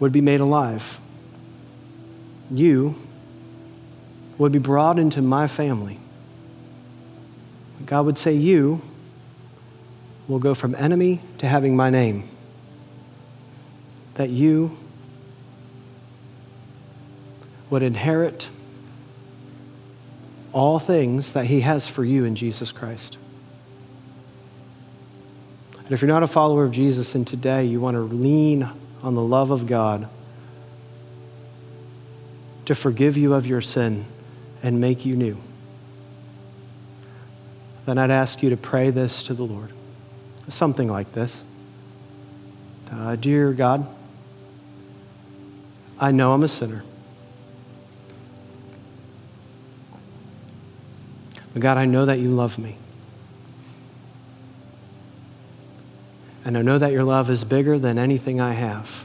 would be made alive. You would be brought into my family. God would say, You will go from enemy to having my name. That you would inherit all things that He has for you in Jesus Christ. And if you're not a follower of Jesus and today you want to lean on the love of God to forgive you of your sin and make you new, then I'd ask you to pray this to the Lord. Something like this uh, Dear God, I know I'm a sinner. But God, I know that you love me. And I know that your love is bigger than anything I have.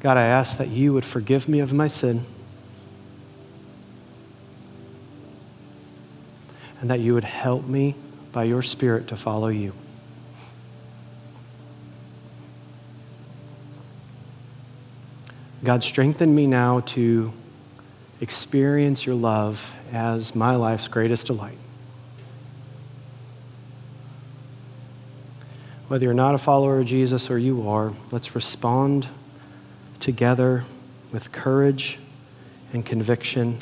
God, I ask that you would forgive me of my sin and that you would help me by your Spirit to follow you. God, strengthen me now to experience your love as my life's greatest delight. Whether you're not a follower of Jesus or you are, let's respond together with courage and conviction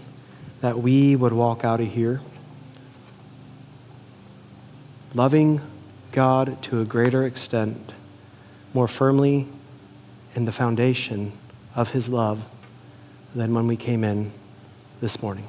that we would walk out of here loving God to a greater extent, more firmly in the foundation of His love than when we came in this morning.